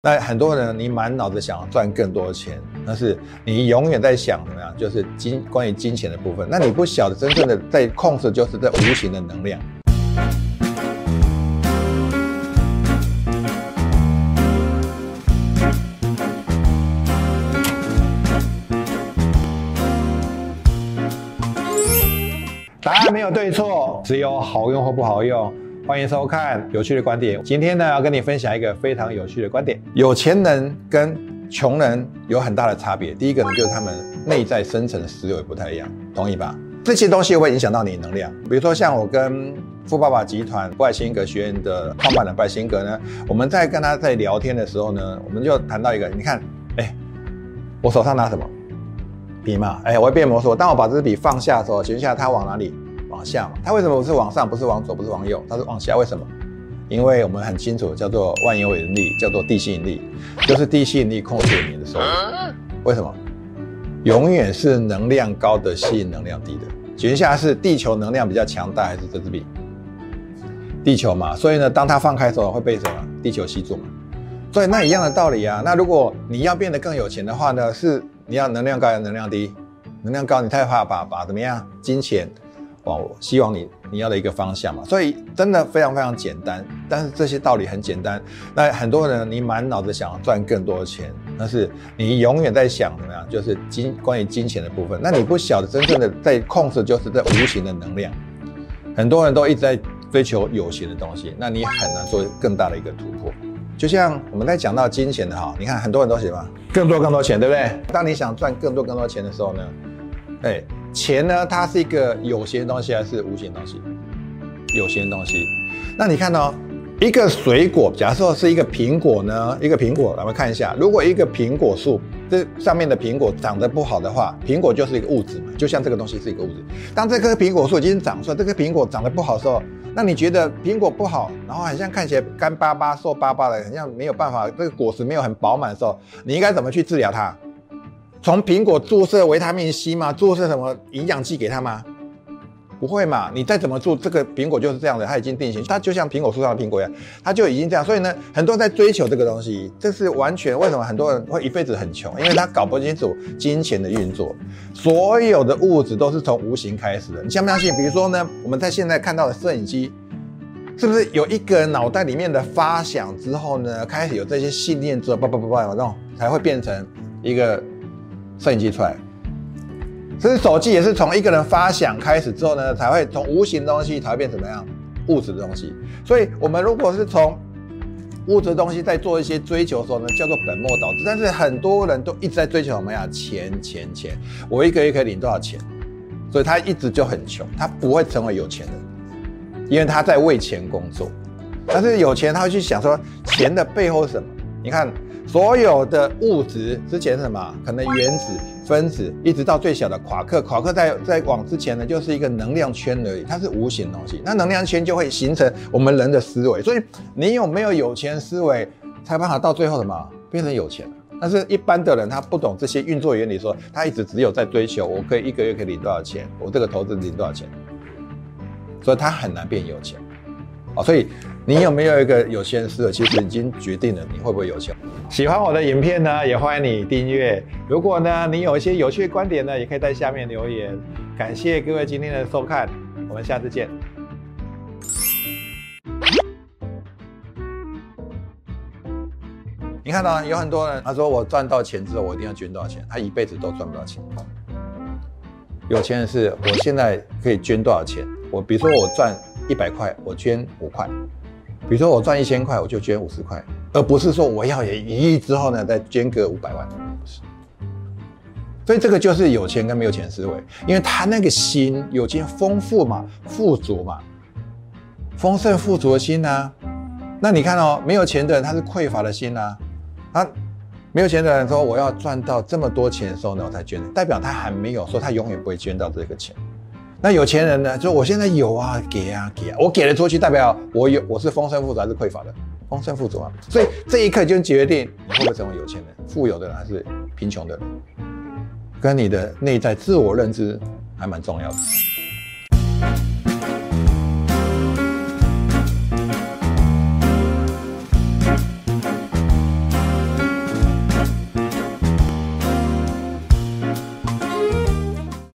那很多人你满脑子想赚更多钱，但是你永远在想怎么样，就是金关于金钱的部分。那你不晓得真正的在控制，就是这无形的能量。答案没有对错，只有好用或不好用。欢迎收看有趣的观点。今天呢，要跟你分享一个非常有趣的观点：有钱人跟穷人有很大的差别。第一个呢，就是他们内在深层的思维不太一样，同意吧？这些东西会影响到你能量。比如说，像我跟富爸爸集团布莱辛格学院的创办人布莱辛格呢，我们在跟他在聊天的时候呢，我们就谈到一个，你看，哎，我手上拿什么？笔嘛，哎，我会变魔术。当我把这支笔放下的时候，请问一下，它往哪里？往下嘛，它为什么不是往上，不是往左，不是往右，它是往下？为什么？因为我们很清楚，叫做万有引力，叫做地心引力，就是地心引力控制你的手。为什么？永远是能量高的吸引能量低的。请问一下，是地球能量比较强大，还是这支笔？地球嘛，所以呢，当它放开的时候，会被什么？地球吸住嘛。所以那一样的道理啊。那如果你要变得更有钱的话呢，是你要能量高，还是能量低？能量高，你太怕把把怎么样？金钱。哦希望你你要的一个方向嘛，所以真的非常非常简单，但是这些道理很简单。那很多人你满脑子想赚更多的钱，但是你永远在想怎么样，就是金关于金钱的部分。那你不晓得真正的在控制就是这无形的能量。很多人都一直在追求有形的东西，那你很难做更大的一个突破。就像我们在讲到金钱的哈，你看很多人都喜欢更多更多钱，对不对？当你想赚更多更多钱的时候呢，哎。钱呢？它是一个有形的东西还是无形的东西？有形的东西。那你看到一个水果，假设是一个苹果呢？一个苹果，咱们看一下，如果一个苹果树这上面的苹果长得不好的话，苹果就是一个物质嘛，就像这个东西是一个物质。当这棵苹果树已经长出来，这棵苹果长得不好的时候，那你觉得苹果不好，然后好像看起来干巴巴、瘦巴巴的，好像没有办法，这个果实没有很饱满的时候，你应该怎么去治疗它？从苹果注射维他命 C 吗？注射什么营养剂给他吗？不会嘛？你再怎么做，这个苹果就是这样的，它已经定型，它就像苹果树上的苹果一样，它就已经这样。所以呢，很多人在追求这个东西，这是完全为什么很多人会一辈子很穷？因为他搞不清楚金钱的运作，所有的物质都是从无形开始的。你相不相信？比如说呢，我们在现在看到的摄影机，是不是有一个人脑袋里面的发想之后呢，开始有这些信念之后，叭叭叭叭，然后才会变成一个。摄影机出来，其实手机也是从一个人发想开始之后呢，才会从无形东西才会变怎么样物质的东西。所以，我们如果是从物质东西在做一些追求的时候呢，叫做本末倒置。但是很多人都一直在追求什么呀？钱钱钱！我一个月可以领多少钱？所以他一直就很穷，他不会成为有钱人，因为他在为钱工作。但是有钱，他会去想说钱的背后是什么？你看。所有的物质之前什么？可能原子、分子，一直到最小的夸克。夸克在在往之前呢，就是一个能量圈而已，它是无形东西。那能量圈就会形成我们人的思维。所以你有没有有钱思维，才办法到最后什么变成有钱？但是一般的人他不懂这些运作原理，说他一直只有在追求，我可以一个月可以领多少钱，我这个投资领多少钱，所以他很难变有钱。哦，所以。你有没有一个有钱思维？其实已经决定了你会不会有钱。喜欢我的影片呢，也欢迎你订阅。如果呢，你有一些有趣的观点呢，也可以在下面留言。感谢各位今天的收看，我们下次见。你看到有很多人，他说我赚到钱之后，我一定要捐多少钱？他一辈子都赚不到钱。有钱人是我现在可以捐多少钱？我比如说我赚一百块，我捐五块。比如说我赚一千块，我就捐五十块，而不是说我要一亿之后呢，再捐个五百万，不是。所以这个就是有钱跟没有钱思维，因为他那个心有钱丰富嘛，富足嘛，丰盛富足的心呐。那你看哦，没有钱的人他是匮乏的心呐，他没有钱的人说我要赚到这么多钱的时候呢，我才捐，代表他还没有说他永远不会捐到这个钱。那有钱人呢？就我现在有啊，给啊，给啊，我给了出去，代表我有，我是丰盛富足还是匮乏的？丰盛富足啊！所以这一刻就决定你会不会成为有钱人，富有的人还是贫穷的人，跟你的内在自我认知还蛮重要的。